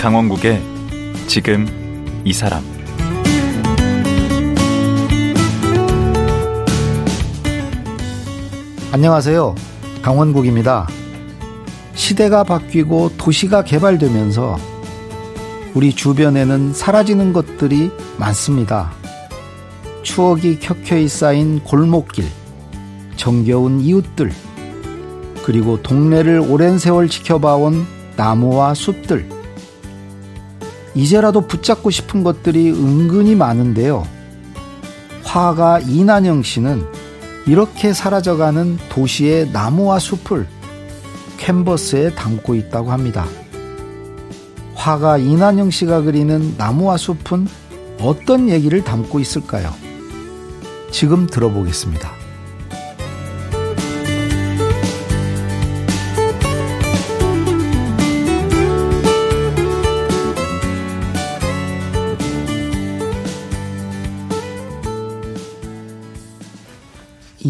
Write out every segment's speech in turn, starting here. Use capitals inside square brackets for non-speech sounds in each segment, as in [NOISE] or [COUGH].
강원국의 지금 이 사람 안녕하세요. 강원국입니다. 시대가 바뀌고 도시가 개발되면서 우리 주변에는 사라지는 것들이 많습니다. 추억이 켜켜이 쌓인 골목길, 정겨운 이웃들, 그리고 동네를 오랜 세월 지켜봐온 나무와 숲들. 이제라도 붙잡고 싶은 것들이 은근히 많은데요. 화가 이난영 씨는 이렇게 사라져가는 도시의 나무와 숲을 캔버스에 담고 있다고 합니다. 화가 이난영 씨가 그리는 나무와 숲은 어떤 얘기를 담고 있을까요? 지금 들어보겠습니다.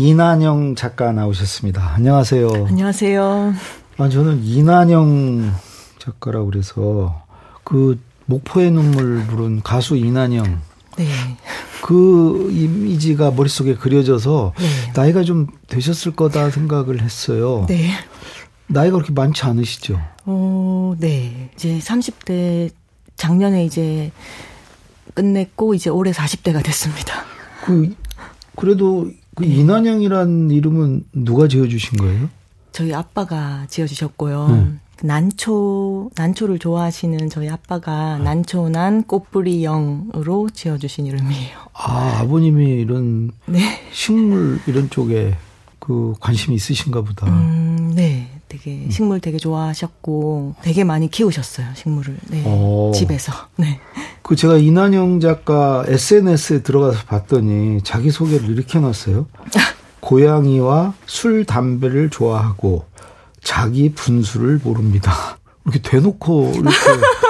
이난영 작가 나오셨습니다. 안녕하세요. 안녕하세요. 아, 저는 이난영 작가라고 그래서 그 목포의 눈물 부른 가수 이난영. 네. 그 이미지가 머릿속에 그려져서 네. 나이가 좀 되셨을 거다 생각을 했어요. 네. 나이가 그렇게 많지 않으시죠? 어, 네. 이제 30대 작년에 이제 끝냈고 이제 올해 40대가 됐습니다. 그 그래도 그 네. 이난영이란 이름은 누가 지어주신 거예요? 저희 아빠가 지어주셨고요. 네. 난초, 난초를 좋아하시는 저희 아빠가 네. 난초난 꽃뿌리 영으로 지어주신 이름이에요. 아, 아버님이 이런 네. 식물 이런 쪽에 그 관심이 있으신가 보다. 음, 네. 되게 식물 되게 좋아하셨고 되게 많이 키우셨어요 식물을 네 오. 어. 집에서 네 그 제가 이난영 작가 SNS에 들어가서 봤더니 자기 소개를 이렇게 해놨어요 [LAUGHS] 고양이와 술 담배를 좋아하고 자기 분수를 모릅니다 이렇게 대놓고 이렇게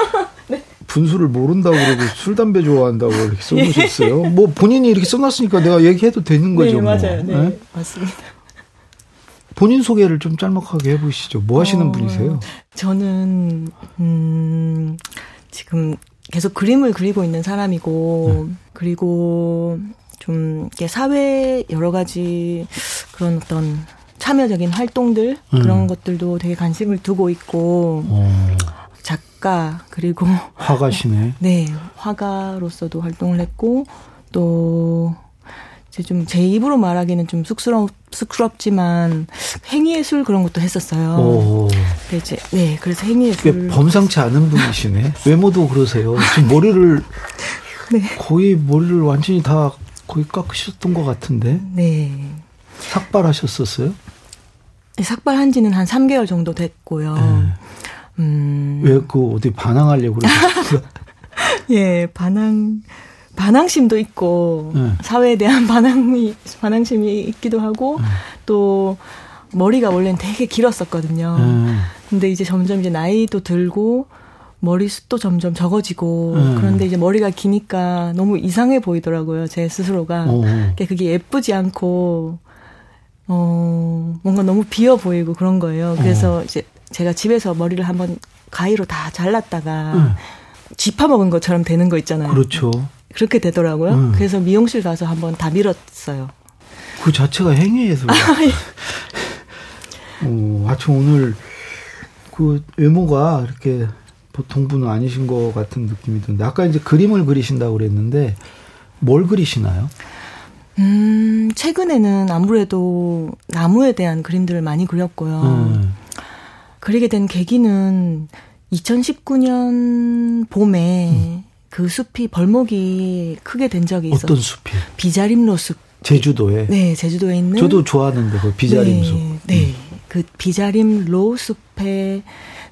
[LAUGHS] 네. 분수를 모른다고 그러고 술 담배 좋아한다고 이렇게 써놓으셨어요 뭐 본인이 이렇게 써놨으니까 내가 얘기해도 되는 거죠 네 뭐. 맞아요 네, 네? 맞습니다. 본인 소개를 좀 짤막하게 해보시죠. 뭐 하시는 어, 분이세요? 저는 음, 지금 계속 그림을 그리고 있는 사람이고 네. 그리고 좀 이렇게 사회 여러 가지 그런 어떤 참여적인 활동들 음. 그런 것들도 되게 관심을 두고 있고 어. 작가 그리고 화가시네. [LAUGHS] 네 화가로서도 활동을 했고 또 이제 좀 제 입으로 말하기는 좀 쑥스럽 쑥스럽지만 행위예술 그런 것도 했었어요. 오. 이제 네 그래서 행위예술 범상치 않은 분이시네. [LAUGHS] 외모도 그러세요. 지금 머리를 네. 거의 머리를 완전히 다 거의 깎으셨던 것 같은데. 네. 삭발하셨었어요? 네, 삭발한 지는 한 3개월 정도 됐고요. 네. 음. 왜 그 어디 반항하려고 그러셨어요? [LAUGHS] 예, 반항 반항심도 있고 네. 사회에 대한 반항이 반항심이 있기도 하고 네. 또 머리가 원래는 되게 길었었거든요. 네. 근데 이제 점점 이제 나이도 들고 머리숱도 점점 적어지고 네. 그런데 이제 머리가 기니까 너무 이상해 보이더라고요 제 스스로가 오. 그게 예쁘지 않고 어 뭔가 너무 비어 보이고 그런 거예요. 그래서 오. 이제 제가 집에서 머리를 한번 가위로 다 잘랐다가 네. 쥐파먹은 것처럼 되는 거 있잖아요. 그렇죠. 그렇게 되더라고요. 음. 그래서 미용실 가서 한번 다 밀었어요. 그 자체가 행위예술. 아, 예. 어, 하여튼 오늘 그 외모가 이렇게 보통 분은 아니신 것 같은 느낌이 드는데 아까 이제 그림을 그리신다고 그랬는데 뭘 그리시나요? 음, 최근에는 아무래도 나무에 대한 그림들을 많이 그렸고요. 음. 그리게 된 계기는 2019년 봄에 음. 그 숲이 벌목이 크게 된 적이 있어요. 어떤 숲이? 비자림로 숲. 제주도에. 네, 제주도에 있는. 저도 좋아하는데 그 비자림 네, 숲. 네, 음. 그 비자림 로 숲에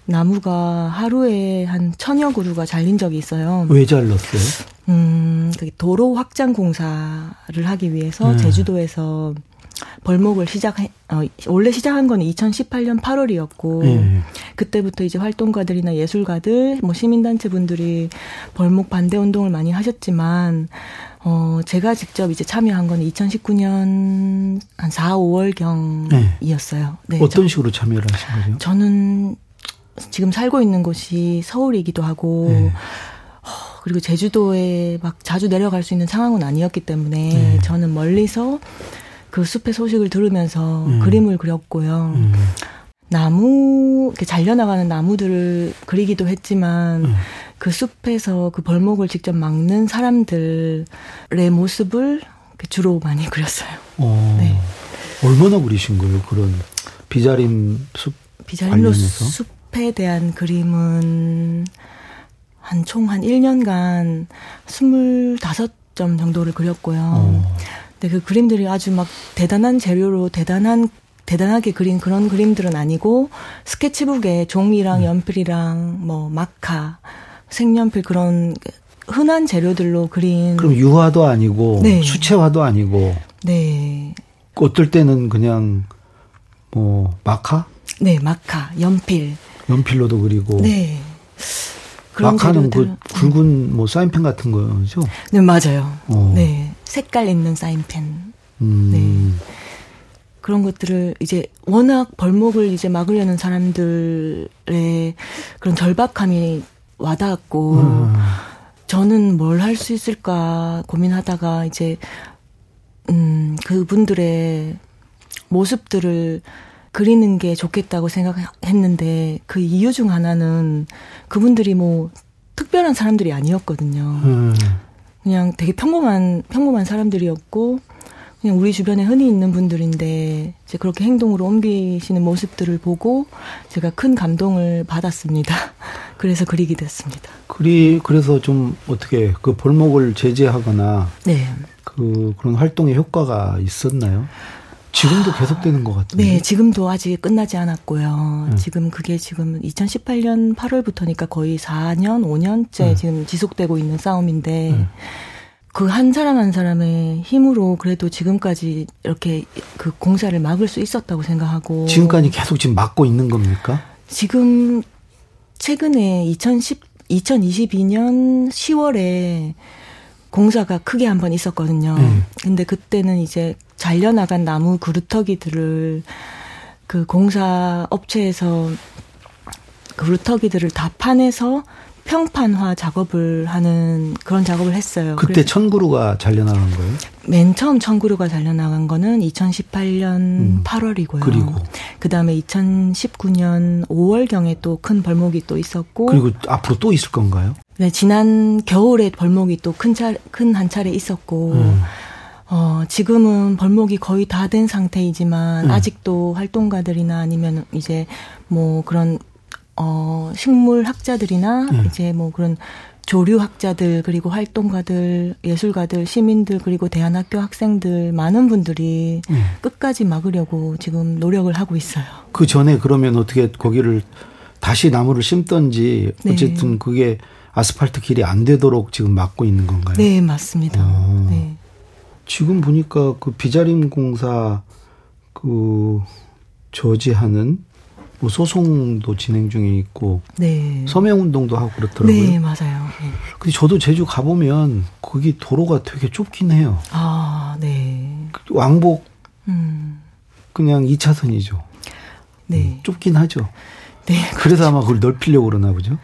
나무가 하루에 한 천여 그루가 잘린 적이 있어요. 왜 잘랐어요? 음, 그 도로 확장 공사를 하기 위해서 음. 제주도에서 벌목을 시작 해 어, 원래 시작한 건 2018년 8월이었고 네. 그때부터 이제 활동가들이나 예술가들 뭐 시민단체 분들이 벌목 반대 운동을 많이 하셨지만 어 제가 직접 이제 참여한 건 2019년 한 4, 5월 경이었어요. 네. 네. 어떤 식으로 참여를 하신 거죠? 저는 지금 살고 있는 곳이 서울이기도 하고 네. 그리고 제주도에 막 자주 내려갈 수 있는 상황은 아니었기 때문에 네. 저는 멀리서 그 숲의 소식을 들으면서 음. 그림을 그렸고요. 음. 나무 이렇게 잘려나가는 나무들을 그리기도 했지만 음. 그 숲에서 그 벌목을 직접 막는 사람들의 모습을 주로 많이 그렸어요. 어. 네. 얼마나 그리신 거예요? 그런 비자림 숲 비자림로 숲에 대한 그림은 한총한 1년간 25점 정도를 그렸고요. 어. 근데 그 그림들이 아주 막 대단한 재료로 대단한 대단하게 그린 그런 그림들은 아니고 스케치북에 종이랑 음. 연필이랑 뭐 마카, 색연필 그런 흔한 재료들로 그린 그럼 유화도 아니고 네. 수채화도 아니고 네. 어떨 때는 그냥 뭐 마카? 네, 마카, 연필. 연필로도 그리고 네. 마카는 그 굵은 뭐 사인펜 같은 거죠? 네, 맞아요. 어. 네. 색깔 있는 사인펜. 음. 네. 그런 것들을 이제 워낙 벌목을 이제 막으려는 사람들의 그런 절박함이 와닿았고 음. 저는 뭘 할 수 있을까 고민하다가 이제 음 그분들의 모습들을 그리는 게 좋겠다고 생각했는데 그 이유 중 하나는 그분들이 뭐 특별한 사람들이 아니었거든요. 음. 그냥 되게 평범한 평범한 사람들이었고 그냥 우리 주변에 흔히 있는 분들인데 이제 그렇게 행동으로 옮기시는 모습들을 보고 제가 큰 감동을 받았습니다. [LAUGHS] 그래서 그리게 됐습니다. 그리 그래서 좀 어떻게 그 볼목을 제재하거나 네. 그 그런 활동의 효과가 있었나요? 지금도 계속되는 것 같은데. 네, 지금도 아직 끝나지 않았고요. 네. 지금 그게 지금 2018년 8월부터니까 거의 4년, 5년째 네. 지금 지속되고 있는 싸움인데 네. 그한 사람 한 사람의 힘으로 그래도 지금까지 이렇게 그 공사를 막을 수 있었다고 생각하고 지금까지 계속 지금 막고 있는 겁니까? 지금 최근에 2010 2022년 10월에 공사가 크게 한 번 있었거든요. 음. 근데 그때는 이제 잘려나간 나무 그루터기들을 그 공사 업체에서 그루터기들을 다 파내서 평판화 작업을 하는 그런 작업을 했어요. 그때 천그루가 잘려나간 거예요? 맨 처음 천그루가 잘려나간 거는 2018년 음. 8월이고요. 그리고 그다음에 2019년 5월경에 또 큰 벌목이 또 있었고 그리고 앞으로 또 있을 건가요? 네, 지난 겨울에 벌목이 또큰차큰한 차례 있었고 음. 어, 지금은 벌목이 거의 다 된 상태이지만 음. 아직도 활동가들이나 아니면 이제 뭐 그런 어, 식물 학자들이나 네. 이제 뭐 그런 조류 학자들 그리고 활동가들 예술가들 시민들 그리고 대안학교 학생들 많은 분들이 네. 끝까지 막으려고 지금 노력을 하고 있어요. 그 전에 그러면 어떻게 거기를 다시 나무를 심던지 네. 어쨌든 네. 그게 아스팔트 길이 안 되도록 지금 막고 있는 건가요? 네, 맞습니다. 어. 네. 지금 보니까 그 비자림 공사 그 저지하는 뭐 소송도 진행 중에 있고 네. 서명 운동도 하고 그렇더라고요. 네, 맞아요. 네. 근데 저도 제주 가 보면 거기 도로가 되게 좁긴 해요. 아, 네. 왕복 음. 그냥 2차선이죠. 네. 음, 좁긴 하죠. 네. 그래서 아마 그걸 넓히려고 그러나 보죠.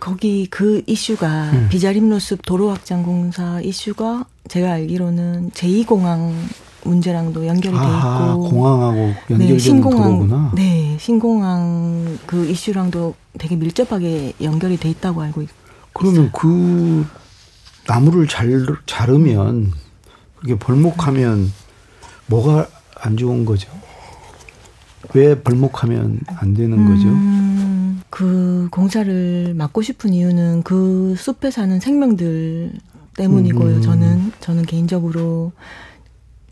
거기 그 이슈가 음. 비자림로숲 도로 확장 공사 이슈가 제가 알기로는 제2공항 문제랑도 연결이 돼 있고 공항하고 연결되는 네, 신공항, 도로구나. 네, 신공항 그 이슈랑도 되게 밀접하게 연결이 돼 있다고 알고 있어요. 그러면 그 나무를 잘 자르면 그렇게 벌목하면 뭐가 안 좋은 거죠? 왜 벌목하면 안 되는 거죠? 음, 그 공사를 막고 싶은 이유는 그 숲에 사는 생명들 때문이고요. 음. 저는 저는 개인적으로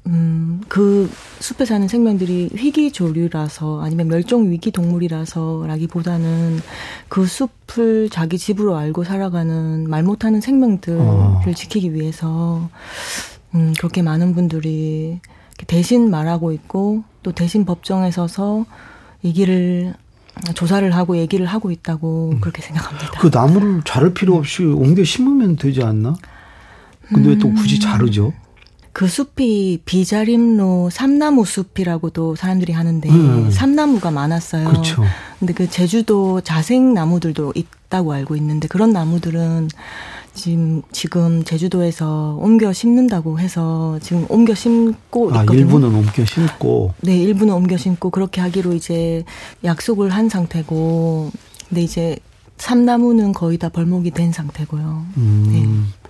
음, 그 숲에 사는 생명들이 희귀 조류라서 아니면 멸종 위기 동물이라서라기보다는 그 숲을 자기 집으로 알고 살아가는 말 못하는 생명들을 어. 지키기 위해서 음, 그렇게 많은 분들이 대신 말하고 있고 또 대신 법정에 서서 얘기를 조사를 하고 얘기를 하고 있다고 음. 그렇게 생각합니다. 그 나무를 자를 필요 없이 옮겨 심으면 되지 않나? 근데 음. 왜또 굳이 자르죠? 그 숲이 비자림로 삼나무 숲이라고도 사람들이 하는데 음. 삼나무가 많았어요. 그렇죠. 근데 그 제주도 자생 나무들도 있다고 알고 있는데 그런 나무들은 지금 지금 제주도에서 옮겨 심는다고 해서 지금 옮겨 심고 아, 있거든요. 일부는 옮겨 심고. 네, 일부는 옮겨 심고 그렇게 하기로 이제 약속을 한 상태고. 근데 이제 삼나무는 거의 다 벌목이 된 상태고요. 음. 네.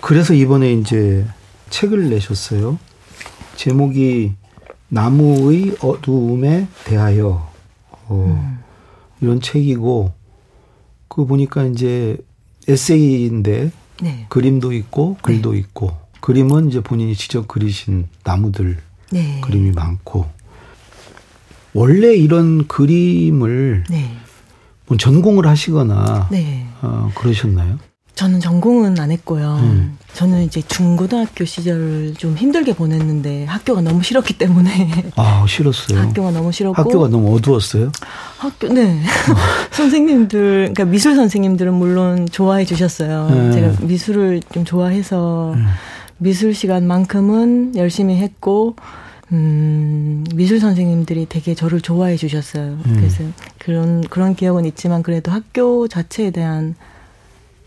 그래서 이번에 이제 책을 내셨어요. 제목이 나무의 어두움에 대하여 어, 음. 이런 책이고 그 보니까 이제 에세이인데 네. 그림도 있고 글도 네. 있고 그림은 이제 본인이 직접 그리신 나무들 네. 그림이 많고 원래 이런 그림을 네. 뭐 전공을 하시거나 네. 어, 그러셨나요? 저는 전공은 안 했고요. 음. 저는 이제 중고등학교 시절을 좀 힘들게 보냈는데 학교가 너무 싫었기 때문에. 아, 싫었어요. 학교가 너무 싫었고. 학교가 너무 어두웠어요? 학교, 네. [LAUGHS] 선생님들, 그러니까 미술 선생님들은 물론 좋아해 주셨어요. 네. 제가 미술을 좀 좋아해서 음. 미술 시간만큼은 열심히 했고, 음, 미술 선생님들이 되게 저를 좋아해 주셨어요. 음. 그래서 그런, 그런 기억은 있지만 그래도 학교 자체에 대한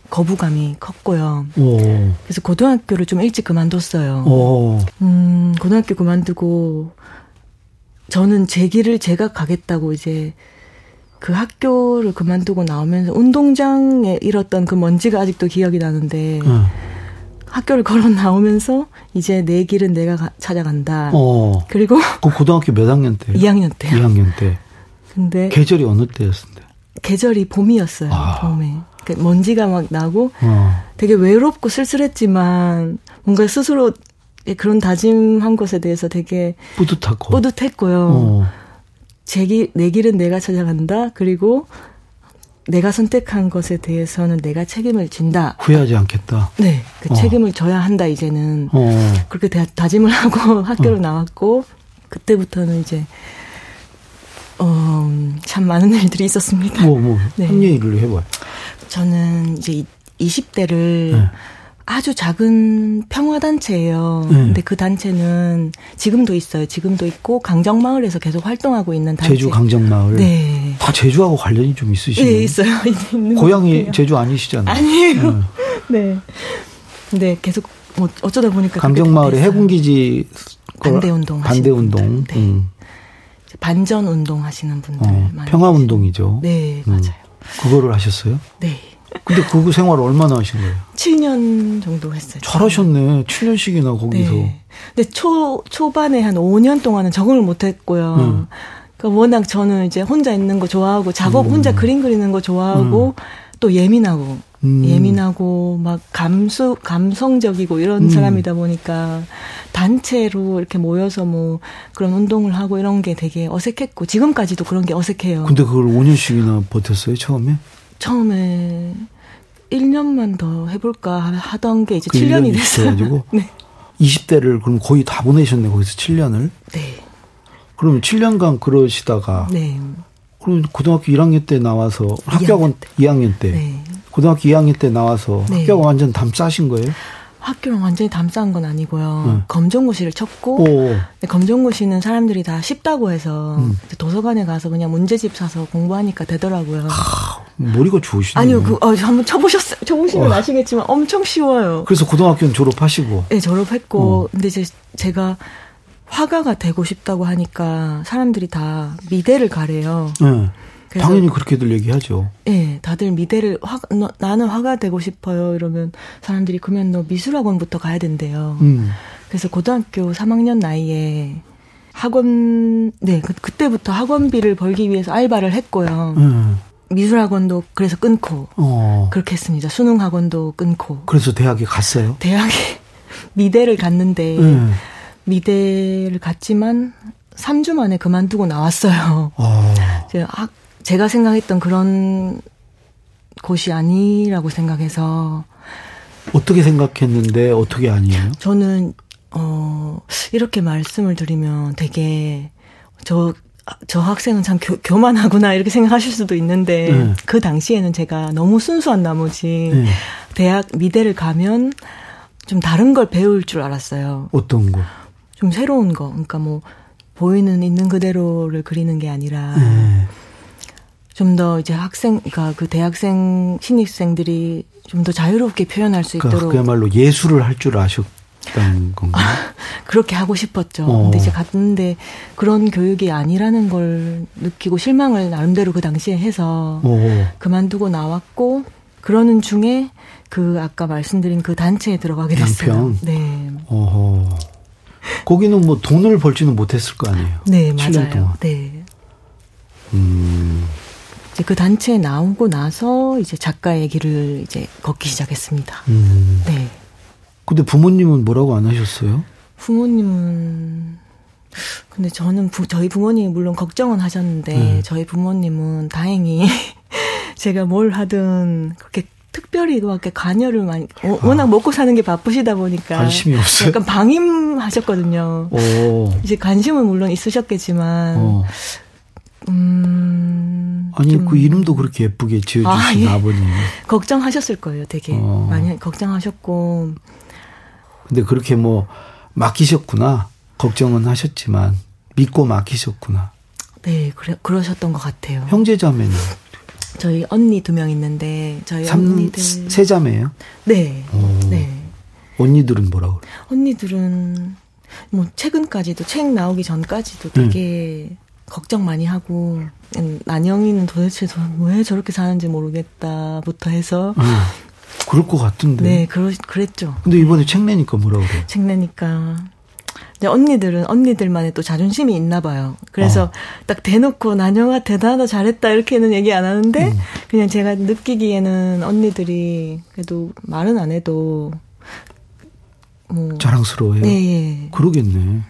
거부감이 컸고요. 오. 그래서 고등학교를 좀 일찍 그만뒀어요. 오. 음, 고등학교 그만두고 저는 제 길을 제가 가겠다고 이제 그 학교를 그만두고 나오면서 운동장에 잃었던 그 먼지가 아직도 기억이 나는데 음. 학교를 [LAUGHS] 걸어 나오면서 이제 내 길은 내가 가, 찾아간다. 어. 그리고 그 고등학교 몇 학년 때? 2학년 때. 2학년 때. 근데 계절이 어느 때였는데? 계절이 봄이었어요. 아. 봄에. 그 먼지가 막 나고 어. 되게 외롭고 쓸쓸했지만 뭔가 스스로 그런 다짐한 것에 대해서 되게 뿌듯하고 뿌듯했고요. 어. 제길 내 길은 내가 찾아간다. 그리고 내가 선택한 것에 대해서는 내가 책임을 진다. 후회하지 않겠다. 네, 그 어. 책임을 져야 한다 이제는 어. 그렇게 다, 다짐을 [LAUGHS] 하고 학교를 어. 나왔고 그때부터는 이제 어, 참 많은 [LAUGHS] 일들이 있었습니다. 뭐, 뭐, 네. 한 얘기를 해봐요. 저는 이제 20대를 네. 아주 작은 평화단체예요. 네. 근데 그 단체는 지금도 있어요. 지금도 있고 강정마을에서 계속 활동하고 있는 단체. 제주 강정마을. 네. 다 제주하고 관련이 좀 있으시네요. 네, 있어요. [LAUGHS] 고향이 제주 아니시잖아요. 아니에요. 네. [LAUGHS] 네. 네, 계속 뭐 어쩌다 보니까 강정마을에 해군기지 반대 운동 반대 운동. 네. 음. 반전 운동 하시는 분들 어, 평화 운동이죠. 네, 음. 맞아요. 그거를 하셨어요? 네. 근데 그 생활 얼마나 하신 거예요? 7년 정도 했어요. 잘하셨네. 7년씩이나 거기서. 네. 근데 초, 초반에 한 5년 동안은 적응을 못 했고요. 음. 그러니까 워낙 저는 이제 혼자 있는 거 좋아하고 작업 음. 혼자 그림 그리는 거 좋아하고 음. 또 예민하고 음. 예민하고 막 감수 감성적이고 이런 음. 사람이다 보니까 단체로 이렇게 모여서 뭐 그런 운동을 하고 이런 게 되게 어색했고 지금까지도 그런 게 어색해요. 근데 그걸 5년씩이나 버텼어요 처음에? 처음에 1년만 더 해볼까 하던 게 이제 그 7년이 됐어요. [LAUGHS] 네. 20대를 그럼 거의 다 보내셨네 거기서 7년을. 네. 그럼 7년간 그러시다가 네. 그럼 고등학교 1학년 때 나와서 학교학원 2학년 때, 2학년 때 네. 고등학교 2학년 때 나와서 네. 학교학원 완전 담 싸신 거예요? 학교랑 완전히 담싼 건 아니고요. 네. 검정고시를 쳤고 검정고시는 사람들이 다 쉽다고 해서 음. 도서관에 가서 그냥 문제집 사서 공부하니까 되더라고요. 아, 머리가 좋으시네요. 아니요, 그 어, 한번 쳐보셨어요. 쳐보시면 어. 아시겠지만 엄청 쉬워요. 그래서 고등학교는 졸업하시고. 네, 졸업했고, 어. 근데 이제 제가 화가가 되고 싶다고 하니까 사람들이 다 미대를 가래요. 네. 당연히 그렇게들 얘기하죠. 네, 다들 미대를 화, 너, 나는 화가 되고 싶어요. 이러면 사람들이 그러면 너 미술학원부터 가야 된대요. 음. 그래서 고등학교 3학년 나이에 학원 네 그, 그때부터 학원비를 벌기 위해서 알바를 했고요. 음. 미술학원도 그래서 끊고 어. 그렇게 했습니다. 수능 학원도 끊고. 그래서 대학에 갔어요? 대학에 [LAUGHS] 미대를 갔는데 음. 미대를 갔지만 3주 만에 그만두고 나왔어요. 어. 학, 제가 생각했던 그런 곳이 아니라고 생각해서 어떻게 생각했는데 어떻게 아니에요? 저는 어 이렇게 말씀을 드리면 되게 저저 학생은 참 교, 교만하구나 이렇게 생각하실 수도 있는데 네. 그 당시에는 제가 너무 순수한 나머지 네. 대학 미대를 가면 좀 다른 걸 배울 줄 알았어요. 어떤 거? 좀 새로운 거. 그러니까 뭐 보이는 있는 그대로를 그리는 게 아니라 네. 좀 더 이제 학생, 그러니까 그 대학생 신입생들이 좀 더 자유롭게 표현할 수 그러니까 있도록. 그야말로 예술을 할 줄 아셨다는 건가? 아, 그렇게 하고 싶었죠. 어. 근데 이제 갔는데 그런 교육이 아니라는 걸 느끼고 실망을 나름대로 그 당시에 해서 어. 그만두고 나왔고 그러는 중에 그 아까 말씀드린 그 단체에 들어가게 됐어요. 양평? 네. 어허. 거기는 뭐 돈을 벌지는 못했을 거 아니에요. 네, 맞아요. 동안. 네. 음. 이제 그 단체에 나오고 나서 이제 작가의 길을 이제 걷기 시작했습니다. 음. 네. 근데 부모님은 뭐라고 안 하셨어요? 부모님은 근데 저는 부, 저희 부모님이 물론 걱정은 하셨는데 네. 저희 부모님은 다행히 [LAUGHS] 제가 뭘 하든 그렇게 특별히 그렇게 관여를 많이 어, 워낙 먹고 사는 게 바쁘시다 보니까 관심이 없어요. 약간 방임하셨거든요. 오. 이제 관심은 물론 있으셨겠지만 어. 음. 아니 그 이름도 그렇게 예쁘게 지어주신 아, 예. 아버님. [LAUGHS] 걱정하셨을 거예요, 되게 어. 많이 걱정하셨고. 근데 그렇게 뭐 맡기셨구나. 걱정은 하셨지만 믿고 맡기셨구나. 네, 그래, 그러셨던 것 같아요. 형제자매는? 저희 언니 두 명 있는데 저희 3, 언니들 세 자매예요? 네. 오. 네. 언니들은 뭐라고? 언니들은 뭐 최근까지도 책 나오기 전까지도 되게 음. 걱정 많이 하고 음, 난영이는 도대체 왜 저렇게 사는지 모르겠다부터 해서 음, 그럴 것 같은데. 네, 그러, 그랬죠. 근데 이번에 책 내니까 뭐라 그래요? 책 내니까 언니들은 언니들만의 또 자존심이 있나 봐요. 그래서 어. 딱 대놓고 난영아 대단하다 잘했다 이렇게는 얘기 안 하는데 음. 그냥 제가 느끼기에는 언니들이 그래도 말은 안 해도 뭐 자랑스러워요. 네. 그러겠네.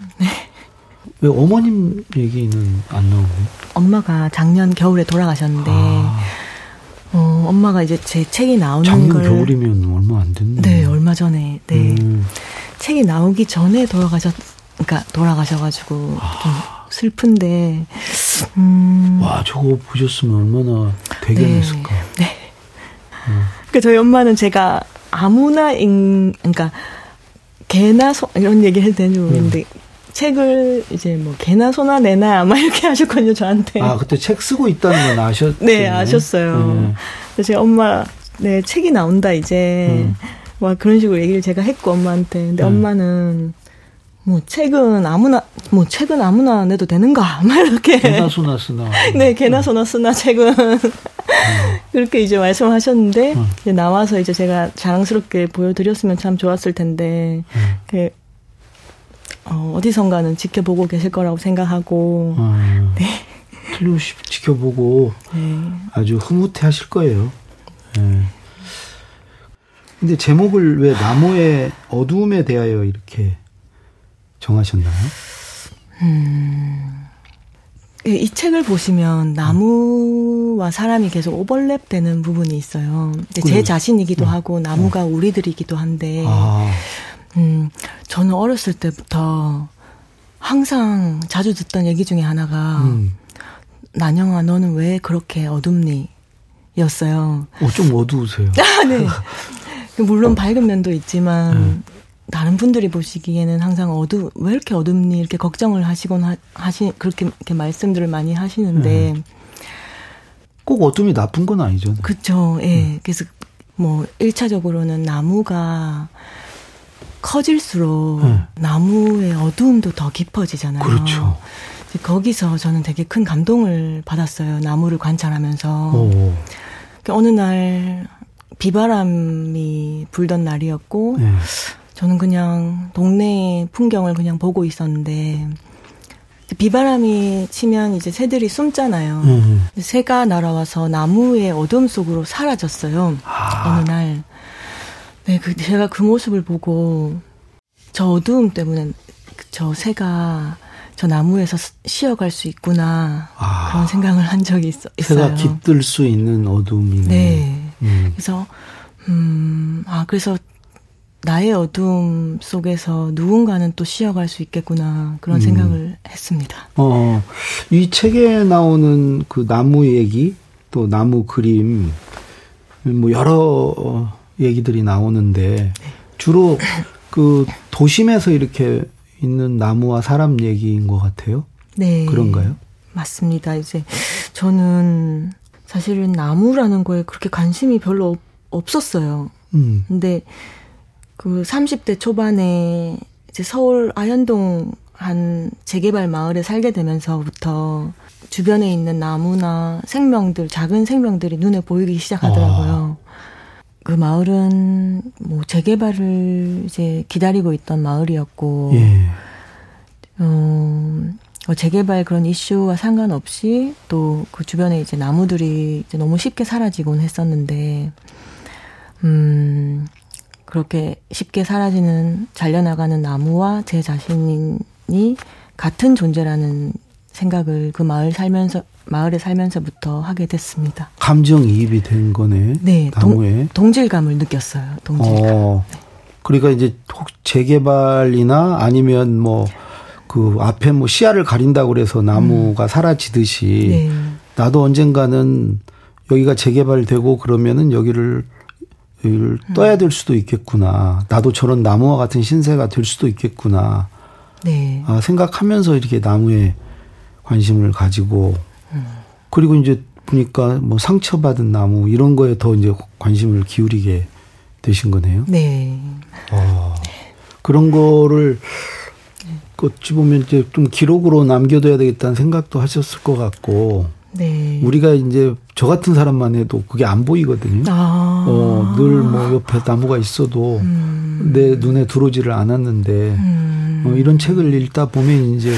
네. 왜 어머님 얘기는 안 나오나요? 엄마가 작년 겨울에 돌아가셨는데 아. 어, 엄마가 이제 제 책이 나오는 작년 걸 겨울이면 얼마 안 됐네. 네, 얼마 전에. 네. 음. 책이 나오기 전에 돌아가셨 그러니까 돌아가셔가지고 아. 좀 슬픈데. 음. 와, 저거 보셨으면 얼마나 대견했을까. 네. 네. 음. 그러니까 저희 엄마는 제가 아무나 인 그러니까 개나 소 이런 얘기 해도 되는지 모르겠는데 음. 책을 이제 뭐 개나 소나 내나 아마 [LAUGHS] 이렇게 하셨거든요 저한테. 아 그때 책 쓰고 있다는 건 아셨? 네 아셨어요. 네. 그래서 제 엄마 네 책이 나온다 이제 음. 막 그런 식으로 얘기를 제가 했고 엄마한테 근데 음. 엄마는 뭐 책은 아무나 뭐 책은 아무나 내도 되는가 [LAUGHS] 막 이렇게 개나 소나 쓰나 [LAUGHS] 네 개나 소나 쓰나 책은 음. 그렇게 이제 말씀하셨는데 음. 이제 나와서 이제 제가 자랑스럽게 보여드렸으면 참 좋았을 텐데 그 어, 어디선가는 지켜보고 계실 거라고 생각하고 아, [LAUGHS] 네. 틀림없이 지켜보고 네. 아주 흐뭇해 하실 거예요. 네. 근데 제목을 왜 나무의 어두움에 대하여 이렇게 정하셨나요? 음, 이 책을 보시면 나무와 사람이 계속 오버랩 되는 부분이 있어요. 제 자신이기도 네. 하고 나무가 네. 우리들이기도 한데 아. 음, 저는 어렸을 때부터 항상 자주 듣던 얘기 중에 하나가 음. 난영아 너는 왜 그렇게 어둡니? 였어요. 어, 좀 어두우세요. [LAUGHS] 아, 네. [LAUGHS] 물론 밝은 면도 있지만 음. 다른 분들이 보시기에는 항상 어두 왜 이렇게 어둡니 이렇게 걱정을 하시곤 하, 하시 그렇게 이렇게 말씀들을 많이 하시는데 음. 꼭 어둠이 나쁜 건 아니죠. 그렇죠. 예. 음. 그래서 뭐 1차적으로는 나무가 커질수록 네. 나무의 어두움도 더 깊어지잖아요. 그렇죠. 거기서 저는 되게 큰 감동을 받았어요. 나무를 관찰하면서. 오. 그 어느 날 비바람이 불던 날이었고 네. 저는 그냥 동네 풍경을 그냥 보고 있었는데 비바람이 치면 이제 새들이 숨잖아요. 음. 새가 날아와서 나무의 어둠 속으로 사라졌어요. 아. 어느 날. 네, 그 제가 그 모습을 보고 저 어두움 때문에 저 새가 저 나무에서 쉬어갈 수 있구나 아, 그런 생각을 한 적이 있어, 있어요. 새가 깃들 수 있는 어둠이네. 네. 음. 그래서 음아 그래서 나의 어둠 속에서 누군가는 또 쉬어갈 수 있겠구나 그런 음. 생각을 했습니다. 어, 이 책에 나오는 그 나무 얘기 또 나무 그림 뭐 여러 얘기들이 나오는데 주로 그 도심에서 이렇게 있는 나무와 사람 얘기인 것 같아요. 네. 그런가요? 맞습니다. 이제 저는 사실은 나무라는 거에 그렇게 관심이 별로 없었어요. 음. 근데 그 30대 초반에 이제 서울 아현동 한 재개발 마을에 살게 되면서부터 주변에 있는 나무나 생명들, 작은 생명들이 눈에 보이기 시작하더라고요. 아. 그 마을은 뭐 재개발을 이제 기다리고 있던 마을이었고, 예. 어, 뭐 재개발 그런 이슈와 상관없이 또 그 주변에 이제 나무들이 이제 너무 쉽게 사라지곤 했었는데, 음, 그렇게 쉽게 사라지는, 잘려나가는 나무와 제 자신이 같은 존재라는 생각을 그 마을 살면서 마을에 살면서부터 하게 됐습니다. 감정이입이 된 거네. 네, 나무에 동, 질감을 느꼈어요. 동질감. 어, 네. 그러니까 이제 혹 재개발이나 아니면 뭐 그 앞에 뭐 시야를 가린다고 그래서 나무가 음. 사라지듯이 네. 나도 언젠가는 여기가 재개발되고 그러면은 여기를 여기를 음. 떠야 될 수도 있겠구나. 나도 저런 나무와 같은 신세가 될 수도 있겠구나. 네. 아, 생각하면서 이렇게 나무에 관심을 가지고 그리고 이제 보니까 뭐 상처받은 나무 이런 거에 더 이제 관심을 기울이게 되신 거네요. 네. 아, 그런 거를 어찌 보면 이제 좀 기록으로 남겨둬야 되겠다는 생각도 하셨을 것 같고. 네. 우리가 이제 저 같은 사람만 해도 그게 안 보이거든요. 아. 어, 늘 뭐 옆에 나무가 있어도 음. 내 눈에 들어오지를 않았는데 음. 어, 이런 책을 읽다 보면 이제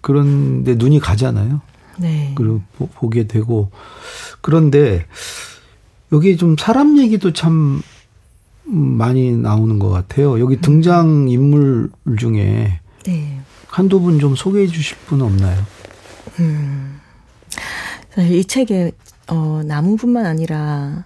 그런 데 눈이 가잖아요. 네. 그리고 보게 되고 그런데 여기 좀 사람 얘기도 참 많이 나오는 것 같아요. 여기 등장 인물 중에 네. 한두 분 좀 소개해 주실 분 없나요? 음. 사실 이 책에 어 나무뿐만 아니라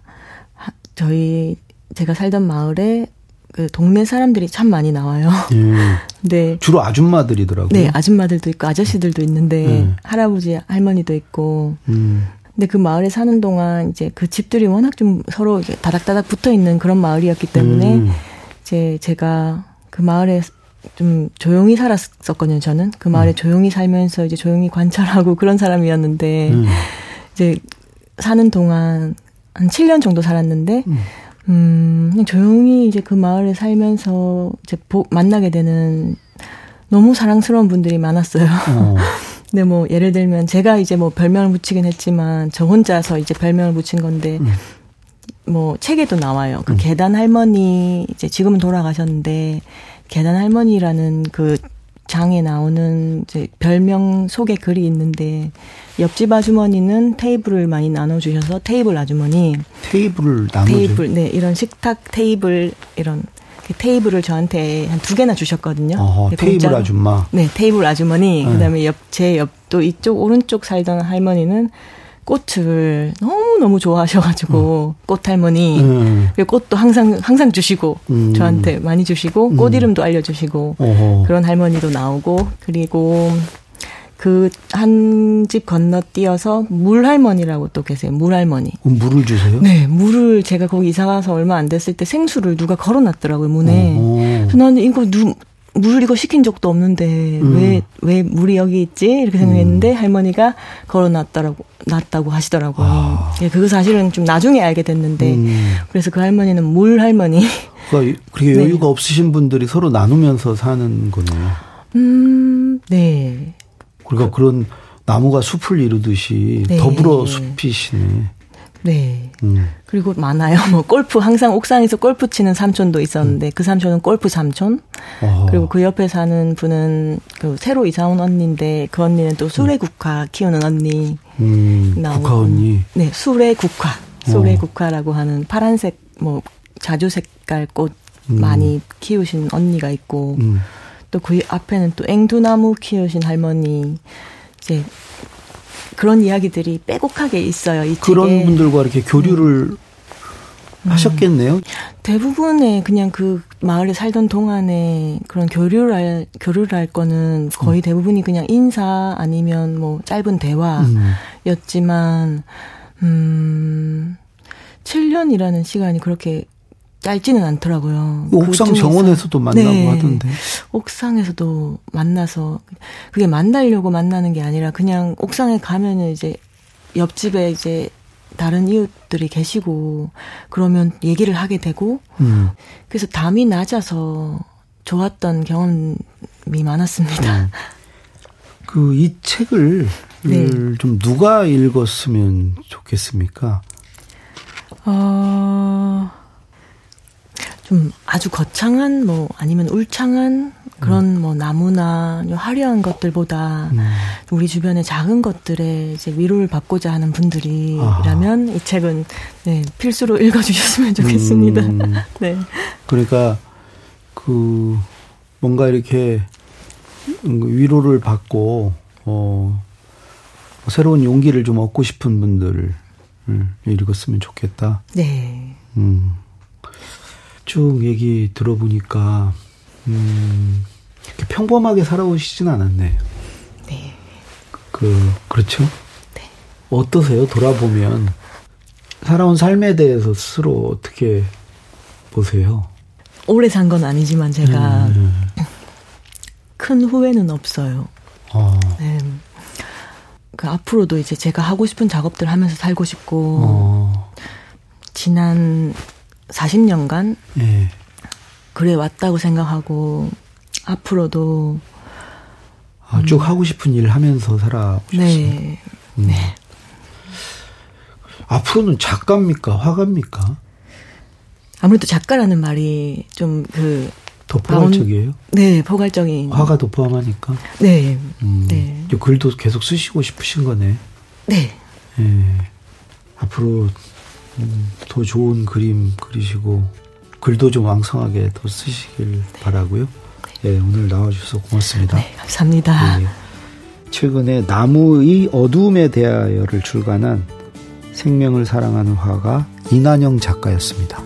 저희 제가 살던 마을에 그 동네 사람들이 참 많이 나와요. 예. [LAUGHS] 네. 주로 아줌마들이더라고요. 네, 아줌마들도 있고 아저씨들도 있는데 예. 할아버지 할머니도 있고. 음. 근데 그 마을에 사는 동안 이제 그 집들이 워낙 좀 서로 이제 다닥다닥 붙어 있는 그런 마을이었기 때문에 음. 이제 제가 그 마을에 좀 조용히 살았었거든요. 저는 그 마을에 음. 조용히 살면서 이제 조용히 관찰하고 [LAUGHS] 그런 사람이었는데 음. 이제 사는 동안 한 7년 정도 살았는데. 음. 조용히 이제 그 마을에 살면서 이제 보, 만나게 되는 너무 사랑스러운 분들이 많았어요. 어. [LAUGHS] 근데 뭐 예를 들면 제가 이제 뭐 별명을 붙이긴 했지만 저 혼자서 이제 별명을 붙인 건데 음. 뭐 책에도 나와요. 그 음. 계단 할머니 이제 지금은 돌아가셨는데 계단 할머니라는 그 장에 나오는 이제 별명 속에 글이 있는데 옆집 아주머니는 테이블을 많이 나눠주셔서 테이블 아주머니. 테이블을 나눠 테이블, 네, 이런 식탁 테이블, 이런 테이블을 저한테 한 두 개나 주셨거든요. 어허, 네, 테이블 아줌마. 네, 테이블 아주머니. 네. 그다음에 옆 제 옆도 이쪽 오른쪽 살던 할머니는 꽃을 너무 너무 좋아하셔가지고 음. 꽃 할머니 음. 꽃도 항상 항상 주시고 음. 저한테 많이 주시고 꽃 음. 이름도 알려주시고 어허. 그런 할머니도 나오고 그리고 그 한 집 건너뛰어서 물할머니라고 또 계세요. 물할머니. 물을 주세요? 네, 물을 제가 거기 이사 가서 얼마 안 됐을 때 생수를 누가 걸어놨더라고요 문에. 그래서 나는 이거 누 물을 이거 시킨 적도 없는데 왜왜 음. 왜 물이 여기 있지 이렇게 생각했는데 음. 할머니가 걸어놨다라고 놨다고 하시더라고요. 아. 예, 그거 사실은 좀 나중에 알게 됐는데 음. 그래서 그 할머니는 물 할머니. 그러니까 그렇게 [LAUGHS] 네. 여유가 없으신 분들이 서로 나누면서 사는 거네요. 음, 네. 그러니까 그, 런 나무가 숲을 이루듯이 네. 더불어 숲이시네. 네. 음. 그리고 많아요. 뭐 골프 항상 옥상에서 골프 치는 삼촌도 있었는데 음. 그 삼촌은 골프 삼촌. 어. 그리고 그 옆에 사는 분은 그 새로 이사 온 언니인데 그 언니는 또 수레 국화 음. 키우는 언니. 음. 나오고. 국화 언니. 네, 수레 국화. 수레 어. 국화라고 하는 파란색 뭐 자주 색깔 꽃 음. 많이 키우신 언니가 있고. 음. 또그 앞에는 또 앵두나무 키우신 할머니 이제 그런 이야기들이 빼곡하게 있어요. 이 그런 책에. 분들과 이렇게 교류를 음. 하셨겠네요. 대부분의 그냥 그 마을에 살던 동안에 그런 교류를 할, 교류를 할 거는 거의 음. 대부분이 그냥 인사 아니면 뭐 짧은 대화였지만, 음, 7년이라는 시간이 그렇게 짧지는 않더라고요. 그 옥상 그 정원에서도 만나고 네, 하던데. 옥상에서도 만나서 그게 만나려고 만나는 게 아니라 그냥 옥상에 가면은 이제 옆집에 이제 다른 이웃들이 계시고 그러면 얘기를 하게 되고 음. 그래서 담이 낮아서 좋았던 경험이 많았습니다. 음. 그이 책을 네. 좀 누가 읽었으면 좋겠습니까? 어, 좀 아주 거창한 뭐 아니면 울창한 그런 음. 뭐 나무나 화려한 것들보다 음. 우리 주변의 작은 것들에 이제 위로를 받고자 하는 분들이라면 이 책은 네, 필수로 [LAUGHS] 읽어주셨으면 좋겠습니다. 음. [LAUGHS] 네. 그러니까 그 뭔가 이렇게 위로를 받고 어 새로운 용기를 좀 얻고 싶은 분들을 읽었으면 좋겠다. 네. 음. 쭉 얘기 들어보니까 음, 평범하게 살아오시진 않았네요. 네. 그 그렇죠? 네. 어떠세요? 돌아보면 살아온 삶에 대해서 스스로 어떻게 보세요? 오래 산 건 아니지만 제가 음. 큰 후회는 없어요. 어. 네. 그 앞으로도 이제 제가 하고 싶은 작업들 하면서 살고 싶고 어. 지난 40년간 네. 그래 왔다고 생각하고 앞으로도 아, 쭉 음. 하고 싶은 일 하면서 살아오셨어요. 네. 음. 네. 앞으로는 작가입니까? 화가입니까? 아무래도 작가라는 말이 좀 그 더 포괄적이에요? 네, 포괄적인. 화가도 포함하니까? 네. 음, 네. 글도 계속 쓰시고 싶으신 거네? 네. 예. 앞으로 음, 더 좋은 그림 그리시고, 글도 좀 왕성하게 더 쓰시길 네. 바라고요. 예, 오늘 나와주셔서 고맙습니다. 네, 감사합니다. 예, 최근에 나무의 어둠에 대하여를 출간한 생명을 사랑하는 화가 이난영 작가였습니다.